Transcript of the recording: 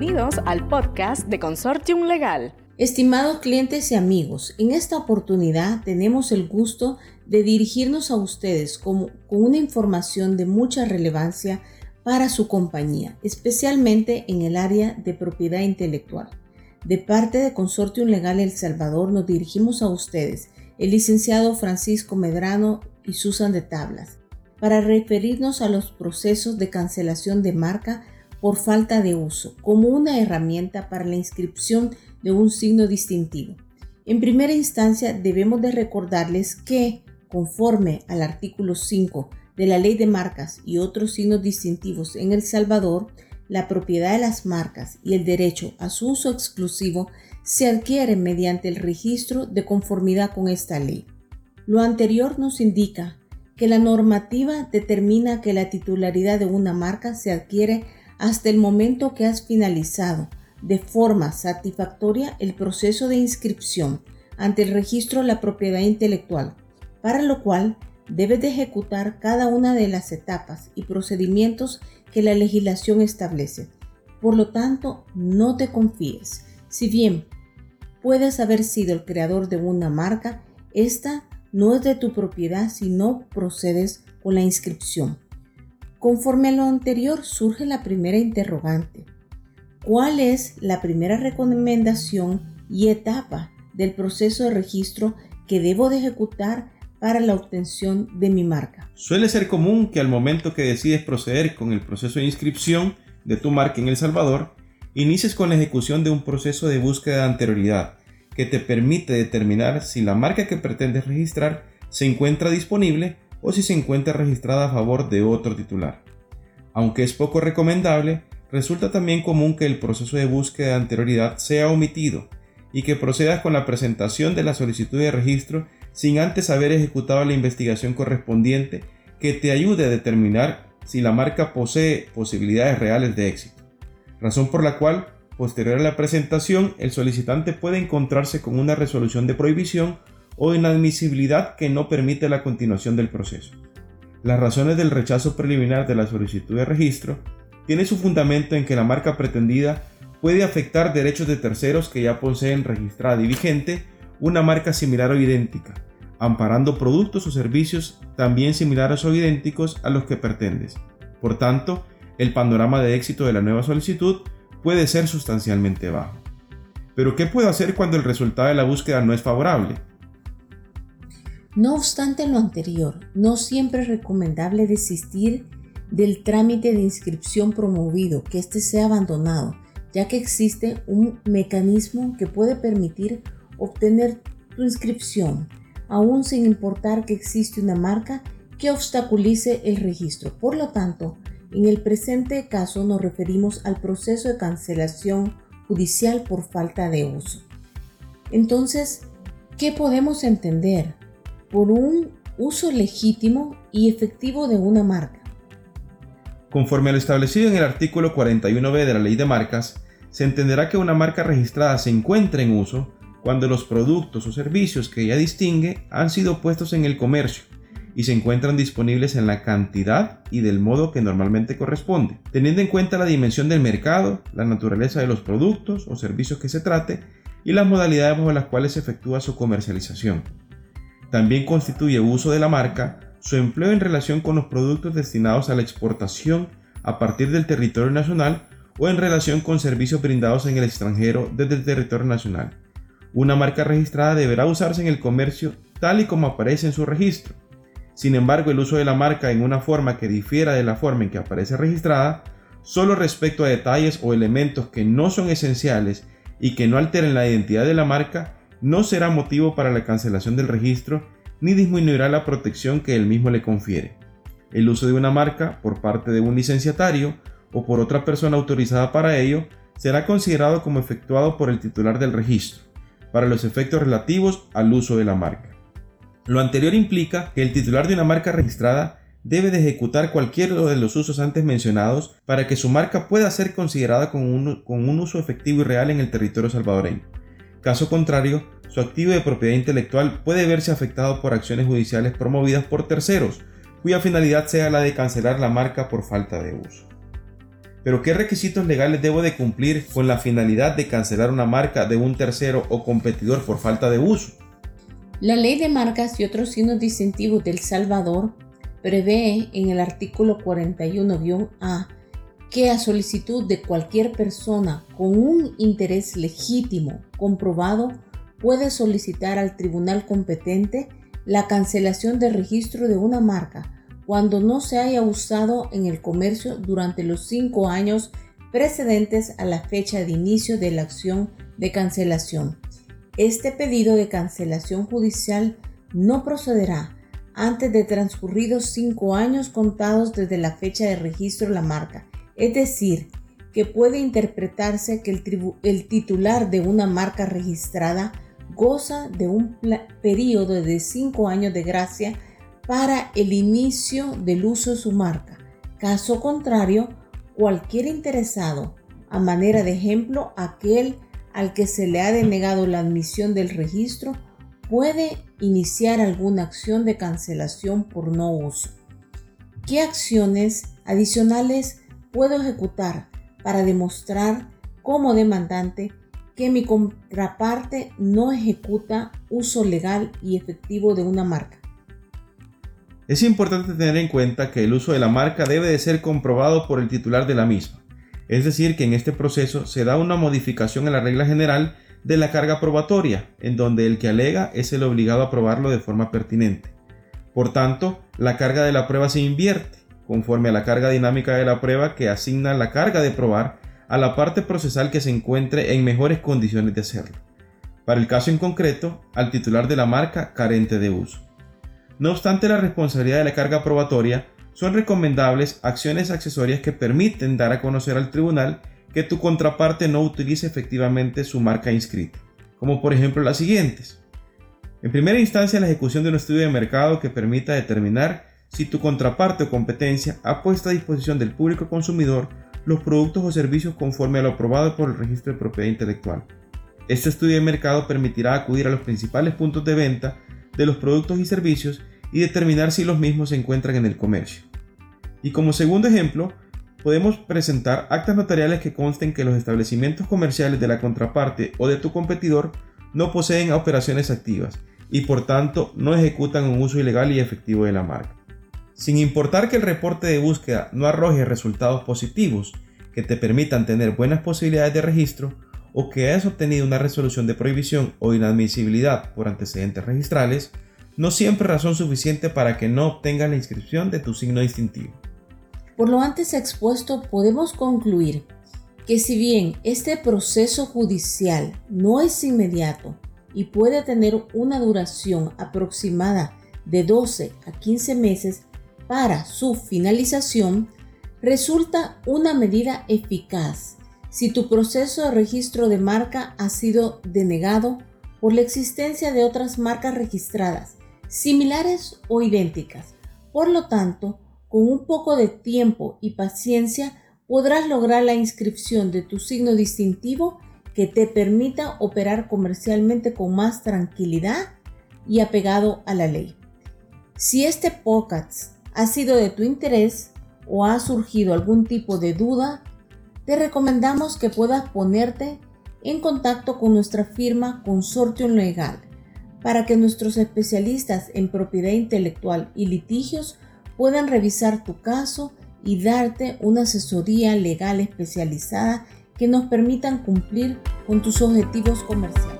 Bienvenidos al podcast de Consortium Legal. Estimados clientes y amigos, en esta oportunidad tenemos el gusto de dirigirnos a ustedes con, con una información de mucha relevancia para su compañía, especialmente en el área de propiedad intelectual. De parte de Consortium Legal El Salvador nos dirigimos a ustedes, el licenciado Francisco Medrano y Susan de Tablas, para referirnos a los procesos de cancelación de marca por falta de uso como una herramienta para la inscripción de un signo distintivo. En primera instancia debemos de recordarles que, conforme al artículo 5 de la Ley de Marcas y otros signos distintivos en El Salvador, la propiedad de las marcas y el derecho a su uso exclusivo se adquieren mediante el registro de conformidad con esta ley. Lo anterior nos indica que la normativa determina que la titularidad de una marca se adquiere hasta el momento que has finalizado de forma satisfactoria el proceso de inscripción ante el registro de la propiedad intelectual, para lo cual debes de ejecutar cada una de las etapas y procedimientos que la legislación establece. Por lo tanto, no te confíes. Si bien puedes haber sido el creador de una marca, esta no es de tu propiedad si no procedes con la inscripción. Conforme a lo anterior surge la primera interrogante. ¿Cuál es la primera recomendación y etapa del proceso de registro que debo de ejecutar para la obtención de mi marca? Suele ser común que al momento que decides proceder con el proceso de inscripción de tu marca en El Salvador, inicies con la ejecución de un proceso de búsqueda de anterioridad que te permite determinar si la marca que pretendes registrar se encuentra disponible o si se encuentra registrada a favor de otro titular. Aunque es poco recomendable, resulta también común que el proceso de búsqueda de anterioridad sea omitido y que procedas con la presentación de la solicitud de registro sin antes haber ejecutado la investigación correspondiente que te ayude a determinar si la marca posee posibilidades reales de éxito. Razón por la cual, posterior a la presentación, el solicitante puede encontrarse con una resolución de prohibición o inadmisibilidad que no permite la continuación del proceso. Las razones del rechazo preliminar de la solicitud de registro tiene su fundamento en que la marca pretendida puede afectar derechos de terceros que ya poseen registrada y vigente una marca similar o idéntica, amparando productos o servicios también similares o idénticos a los que pretendes. Por tanto, el panorama de éxito de la nueva solicitud puede ser sustancialmente bajo. Pero ¿qué puedo hacer cuando el resultado de la búsqueda no es favorable? No obstante lo anterior, no siempre es recomendable desistir del trámite de inscripción promovido, que éste sea abandonado, ya que existe un mecanismo que puede permitir obtener tu inscripción, aún sin importar que existe una marca que obstaculice el registro. Por lo tanto, en el presente caso nos referimos al proceso de cancelación judicial por falta de uso. Entonces, ¿qué podemos entender? Por un uso legítimo y efectivo de una marca. Conforme a lo establecido en el artículo 41b de la Ley de Marcas, se entenderá que una marca registrada se encuentra en uso cuando los productos o servicios que ella distingue han sido puestos en el comercio y se encuentran disponibles en la cantidad y del modo que normalmente corresponde, teniendo en cuenta la dimensión del mercado, la naturaleza de los productos o servicios que se trate y las modalidades bajo las cuales se efectúa su comercialización. También constituye uso de la marca su empleo en relación con los productos destinados a la exportación a partir del territorio nacional o en relación con servicios brindados en el extranjero desde el territorio nacional. Una marca registrada deberá usarse en el comercio tal y como aparece en su registro. Sin embargo, el uso de la marca en una forma que difiera de la forma en que aparece registrada, solo respecto a detalles o elementos que no son esenciales y que no alteren la identidad de la marca, no será motivo para la cancelación del registro ni disminuirá la protección que el mismo le confiere. El uso de una marca por parte de un licenciatario o por otra persona autorizada para ello será considerado como efectuado por el titular del registro, para los efectos relativos al uso de la marca. Lo anterior implica que el titular de una marca registrada debe de ejecutar cualquiera de los usos antes mencionados para que su marca pueda ser considerada con un, con un uso efectivo y real en el territorio salvadoreño. Caso contrario, su activo de propiedad intelectual puede verse afectado por acciones judiciales promovidas por terceros, cuya finalidad sea la de cancelar la marca por falta de uso. Pero ¿qué requisitos legales debo de cumplir con la finalidad de cancelar una marca de un tercero o competidor por falta de uso? La ley de marcas y otros signos distintivos del Salvador prevé en el artículo 41-A que a solicitud de cualquier persona con un interés legítimo comprobado puede solicitar al tribunal competente la cancelación de registro de una marca cuando no se haya usado en el comercio durante los cinco años precedentes a la fecha de inicio de la acción de cancelación. Este pedido de cancelación judicial no procederá antes de transcurridos cinco años contados desde la fecha de registro de la marca, es decir, que puede interpretarse que el, titular de una marca registrada goza de un periodo de cinco años de gracia para el inicio del uso de su marca. Caso contrario, cualquier interesado, a manera de ejemplo, aquel al que se le ha denegado la admisión del registro, puede iniciar alguna acción de cancelación por no uso. ¿Qué acciones adicionales puedo ejecutar para demostrar como demandante que mi contraparte no ejecuta uso legal y efectivo de una marca? Es importante tener en cuenta que el uso de la marca debe de ser comprobado por el titular de la misma. Es decir, que en este proceso se da una modificación en la regla general de la carga probatoria, en donde el que alega es el obligado a probarlo de forma pertinente. Por tanto, la carga de la prueba se invierte, conforme a la carga dinámica de la prueba que asigna la carga de probar a la parte procesal que se encuentre en mejores condiciones de hacerlo. Para el caso en concreto, al titular de la marca carente de uso. No obstante la responsabilidad de la carga probatoria, son recomendables acciones accesorias que permiten dar a conocer al tribunal que tu contraparte no utilice efectivamente su marca inscrita, como por ejemplo las siguientes. En primera instancia, la ejecución de un estudio de mercado que permita determinar si tu contraparte o competencia ha puesto a disposición del público consumidor los productos o servicios conforme a lo aprobado por el registro de propiedad intelectual. Este estudio de mercado permitirá acudir a los principales puntos de venta de los productos y servicios y determinar si los mismos se encuentran en el comercio. Y como segundo ejemplo, podemos presentar actas notariales que consten que los establecimientos comerciales de la contraparte o de tu competidor no poseen operaciones activas y por tanto no ejecutan un uso ilegal y efectivo de la marca. Sin importar que el reporte de búsqueda no arroje resultados positivos que te permitan tener buenas posibilidades de registro o que hayas obtenido una resolución de prohibición o inadmisibilidad por antecedentes registrales, no siempre razón suficiente para que no obtengas la inscripción de tu signo distintivo. Por lo antes expuesto, podemos concluir que si bien este proceso judicial no es inmediato y puede tener una duración aproximada de 12 a 15 meses para su finalización, resulta una medida eficaz si tu proceso de registro de marca ha sido denegado por la existencia de otras marcas registradas, similares o idénticas. Por lo tanto, con un poco de tiempo y paciencia podrás lograr la inscripción de tu signo distintivo que te permita operar comercialmente con más tranquilidad y apegado a la ley. Si este podcast ha sido de tu interés o ha surgido algún tipo de duda, te recomendamos que puedas ponerte en contacto con nuestra firma Consortium Legal para que nuestros especialistas en propiedad intelectual y litigios puedan revisar tu caso y darte una asesoría legal especializada que nos permitan cumplir con tus objetivos comerciales.